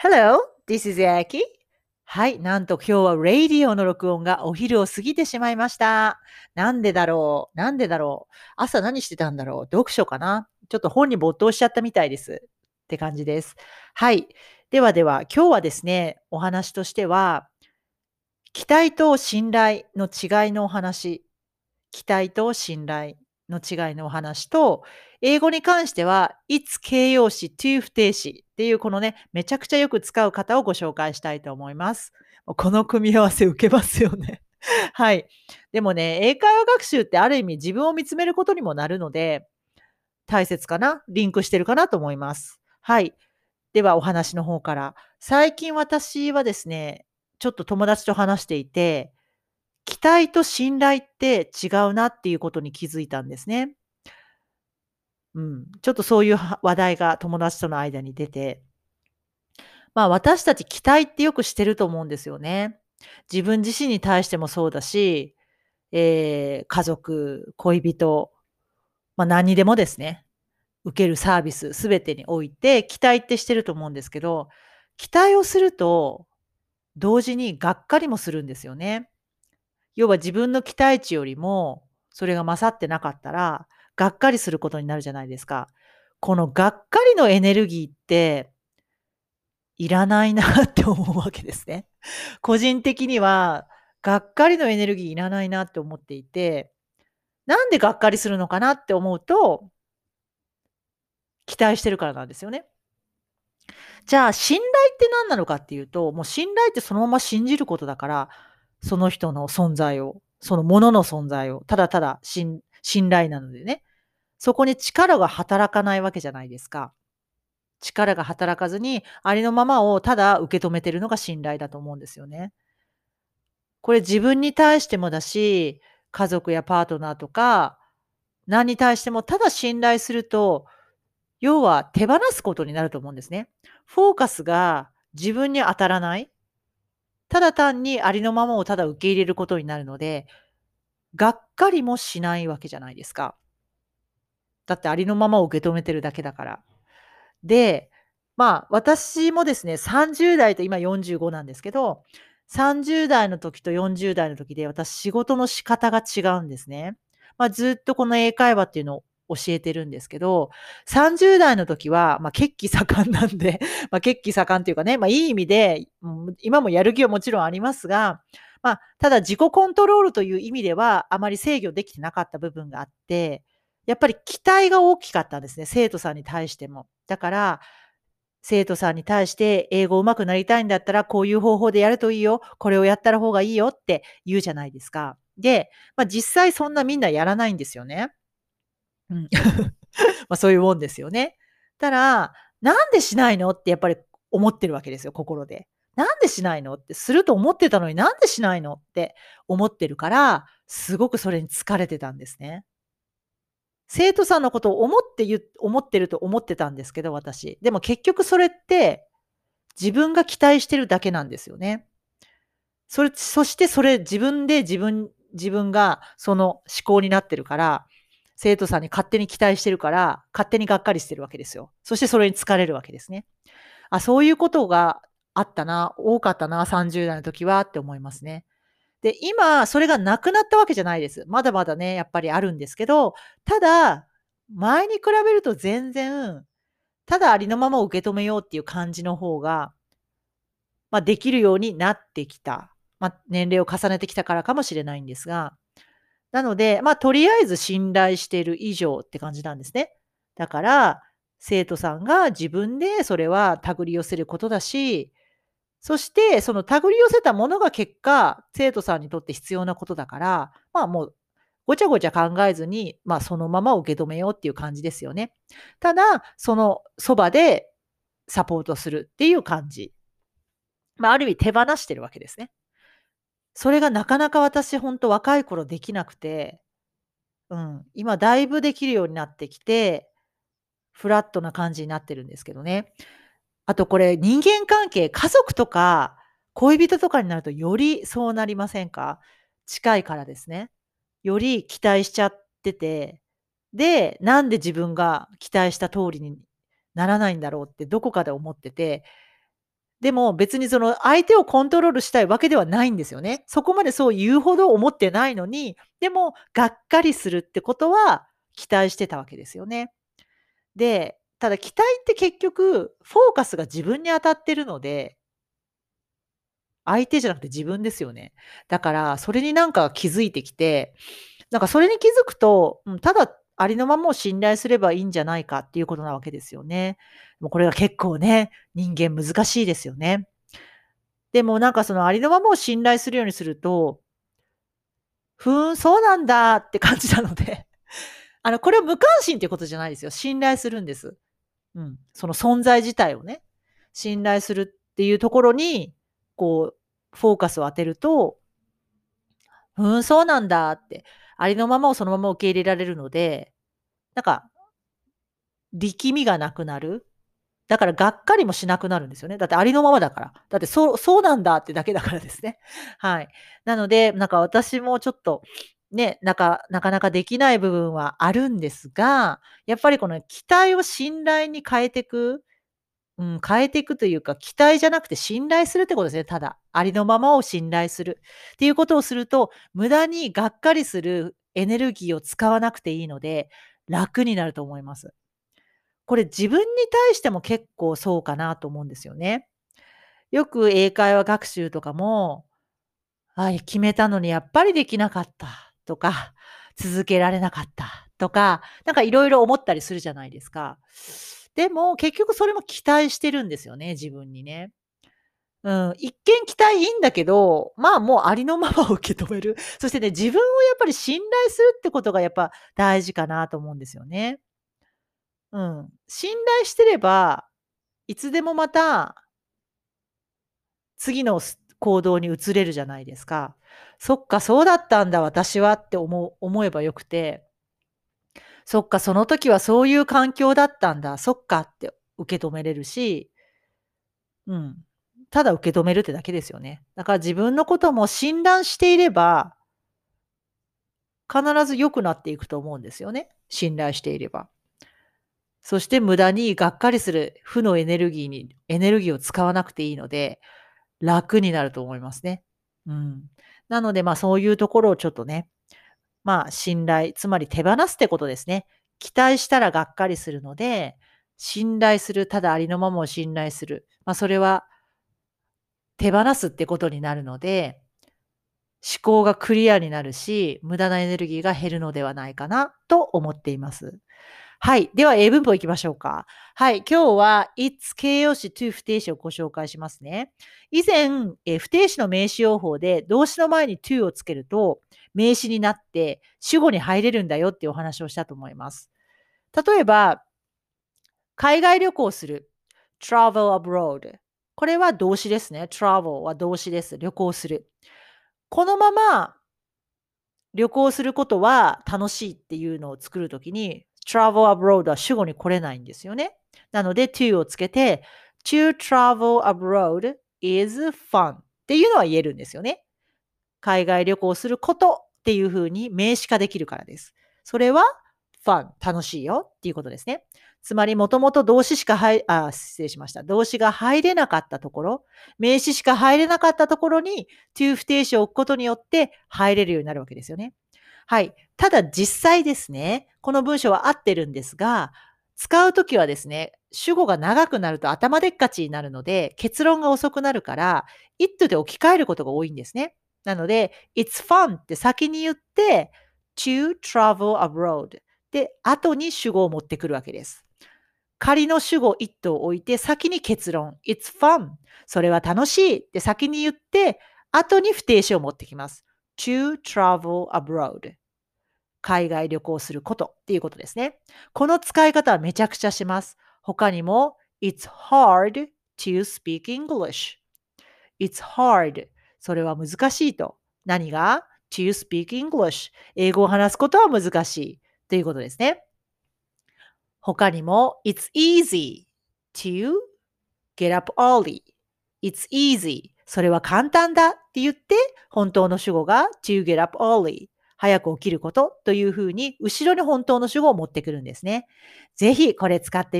Hello, this is Aki. はい、なんと今日は Radio の録音がお昼を過ぎてしまいました。なんでだろう？なんでだろう？朝何してたんだろう？読書かな？ちょっと本に没頭しちゃったみたいです。って感じです。はい。ではでは、今日はですね、お話としては、期待と信頼の違いのお話。期待と信頼の違いのお話と、英語に関しては、いつ形容詞 to 不定詞っていうこのね、めちゃくちゃよく使う方をご紹介したいと思います。この組み合わせ受けますよね。はい。でもね、英会話学習ってある意味自分を見つめることにもなるので、大切かな？リンクしてるかなと思います。はい。ではお話の方から。最近私はですね、ちょっと友達と話していて、期待と信頼って違うなっていうことに気づいたんですね。うん。ちょっとそういう話題が友達との間に出て、まあ私たち期待ってよくしてると思うんですよね。自分自身に対してもそうだし、えー家族、恋人、まあ何にでもですね、受けるサービスすべてにおいて期待ってしてると思うんですけど、期待をすると同時にがっかりもするんですよね。要は自分の期待値よりもそれが勝ってなかったら、がっかりすることになるじゃないですか。このがっかりのエネルギーっていらないなって思うわけですね。個人的にはがっかりのエネルギーいらないなって思っていて、なんでがっかりするのかなって思うと、期待してるからなんですよね。じゃあ、信頼って何なのかっていうと、もう信頼ってそのまま信じることだから、その人の存在を、そのものの存在を、ただただ信信頼なのでね、そこに力が働かないわけじゃないですか。力が働かずに、ありのままをただ受け止めてるのが信頼だと思うんですよね。これ自分に対してもだし、家族やパートナーとか、何に対してもただ信頼すると、要は手放すことになると思うんですね。フォーカスが自分に当たらない。ただ単にありのままをただ受け入れることになるので、がっかりもしないわけじゃないですか。だってありのままを受け止めてるだけだから。で、まあ私もですね、30代と今45なんですけど、30代の時と40代の時で私仕事の仕方が違うんですね。まあずっとこの英会話っていうのを教えてるんですけど、30代の時は、まあ、血気盛んなんで、まあ、血気盛んっていうかね、まあ、いい意味で、今もやる気はもちろんありますが、まあ、ただ自己コントロールという意味では、あまり制御できてなかった部分があって、やっぱり期待が大きかったんですね、生徒さんに対しても。だから、生徒さんに対して英語上手くなりたいんだったら、こういう方法でやるといいよ、これをやったら方がいいよって言うじゃないですか。で、まあ、実際そんなみんなやらないんですよね。うん。まあそういうもんですよね。ただ、なんでしないの？ってやっぱり思ってるわけですよ、心で。なんでしないの？って、すると思ってたのになんでしないの？って思ってるから、すごくそれに疲れてたんですね。生徒さんのことを思って言う、思ってると思ってたんですけど、私。でも結局それって自分が期待してるだけなんですよね。それ、そしてそれ自分で自分、自分がその思考になってるから、生徒さんに勝手に期待してるから、勝手にがっかりしてるわけですよ。そしてそれに疲れるわけですね。あ、そういうことがあったな、多かったな、30代の時はって思いますね。で、今、それがなくなったわけじゃないです。まだまだね、やっぱりあるんですけど、ただ、前に比べると全然、ただありのままを受け止めようっていう感じの方が、まあ、できるようになってきた。まあ、年齢を重ねてきたからかもしれないんですが、なので、まあ、とりあえず信頼している以上って感じなんですね。だから、生徒さんが自分でそれは手繰り寄せることだし、そして、その手繰り寄せたものが結果、生徒さんにとって必要なことだから、まあもう、ごちゃごちゃ考えずに、まあそのまま受け止めようっていう感じですよね。ただ、そのそばでサポートするっていう感じ。まあある意味手放してるわけですね。それがなかなか私、本当若い頃できなくて、うん、今だいぶできるようになってきて、フラットな感じになってるんですけどね。あとこれ人間関係、家族とか恋人とかになるとよりそうなりませんか？近いからですね。より期待しちゃってて、で、なんで自分が期待した通りにならないんだろうってどこかで思ってて、でも別にその相手をコントロールしたいわけではないんですよね。そこまでそう言うほど思ってないのに、でもがっかりするってことは期待してたわけですよね。で、ただ期待って結局フォーカスが自分に当たってるので相手じゃなくて自分ですよね。だからそれになんか気づいてきて、なんかそれに気づくと、ただありのままを信頼すればいいんじゃないかっていうことなわけですよね。もうこれが結構ね、人間難しいですよね。でもなんかそのありのままを信頼するようにすると、ふーん、そうなんだって感じなので あの、これは無関心っていうことじゃないですよ。信頼するんです。うん。その存在自体をね、信頼するっていうところに、こう、フォーカスを当てると、ふーん、そうなんだって、ありのままをそのまま受け入れられるので、なんか、力みがなくなる。だからがっかりもしなくなるんですよね。だってありのままだから。だってそう、そうなんだってだけだからですね。はい。なので、なんか私もちょっと、ね、なんかなかなかできない部分はあるんですが、やっぱりこの期待を信頼に変えていく、うん、変えていくというか、期待じゃなくて信頼するってことですね、ただ。ありのままを信頼するっていうことをすると、無駄にがっかりするエネルギーを使わなくていいので、楽になると思います。これ自分に対しても結構そうかなと思うんですよね。よく英会話学習とかも、あ、決めたのにやっぱりできなかったとか、続けられなかったとか、なんかいろいろ思ったりするじゃないですか。でも結局それも期待してるんですよね、自分にね。うん、一見期待いいんだけど、まあもうありのままを受け止める。そしてね、自分をやっぱり信頼するってことがやっぱ大事かなと思うんですよね。うん。信頼してれば、いつでもまた、次の行動に移れるじゃないですか。そっか、そうだったんだ、私はって思思えばよくて、そっか、その時はそういう環境だったんだ、そっかって受け止めれるし、うん。ただ受け止めるってだけですよね。だから自分のことも診断していれば、必ず良くなっていくと思うんですよね。信頼していれば。そして無駄にがっかりする負のエネルギーに、エネルギーを使わなくていいので、楽になると思いますね。うん。なので、まあそういうところをちょっとね、まあ信頼、つまり手放すってことですね。期待したらがっかりするので、信頼する、ただありのままを信頼する。まあそれは手放すってことになるので、思考がクリアになるし、無駄なエネルギーが減るのではないかなと思っています。はい。では、英文法いきましょうか。はい。今日は、it's 形容詞 to 不定詞をご紹介しますね。以前、え不定詞の名詞用法で動詞の前に to をつけると名詞になって主語に入れるんだよっていうお話をしたと思います。例えば、海外旅行する travel abroad これは動詞ですね。travel は動詞です。旅行する。このまま旅行することは楽しいっていうのを作るときに travel abroad は主語に来れないんですよね。なので to をつけて to travel abroad is fun っていうのは言えるんですよね。海外旅行することっていうふうに名詞化できるからです。それは fun 楽しいよっていうことですね。つまり、もともと動詞しか入、あ、失礼しました。動詞が入れなかったところ、名詞しか入れなかったところに、to 不定詞を置くことによって入れるようになるわけですよね。はい。ただ実際ですね、この文章は合ってるんですが、使うときはですね、主語が長くなると頭でっかちになるので、結論が遅くなるから、it で置き換えることが多いんですね。なので、it's fun って先に言って、to travel abroad で、後に主語を持ってくるわけです。仮の主語 it を置いて先に結論 It's fun それは楽しいって先に言って後に不定詞を持ってきます to travel abroad 海外旅行することっていうことですねこの使い方はめちゃくちゃします他にも It's hard to speak English It's hard それは難しいと何が to speak English 英語を話すことは難しいということですね他にも、It's easy to get up early. It's easy. それは簡単だって言って、本当の主語が to get up early. 早く起きることというふうに、後ろに本当の主語を持ってくるんですね。ぜひこれ使って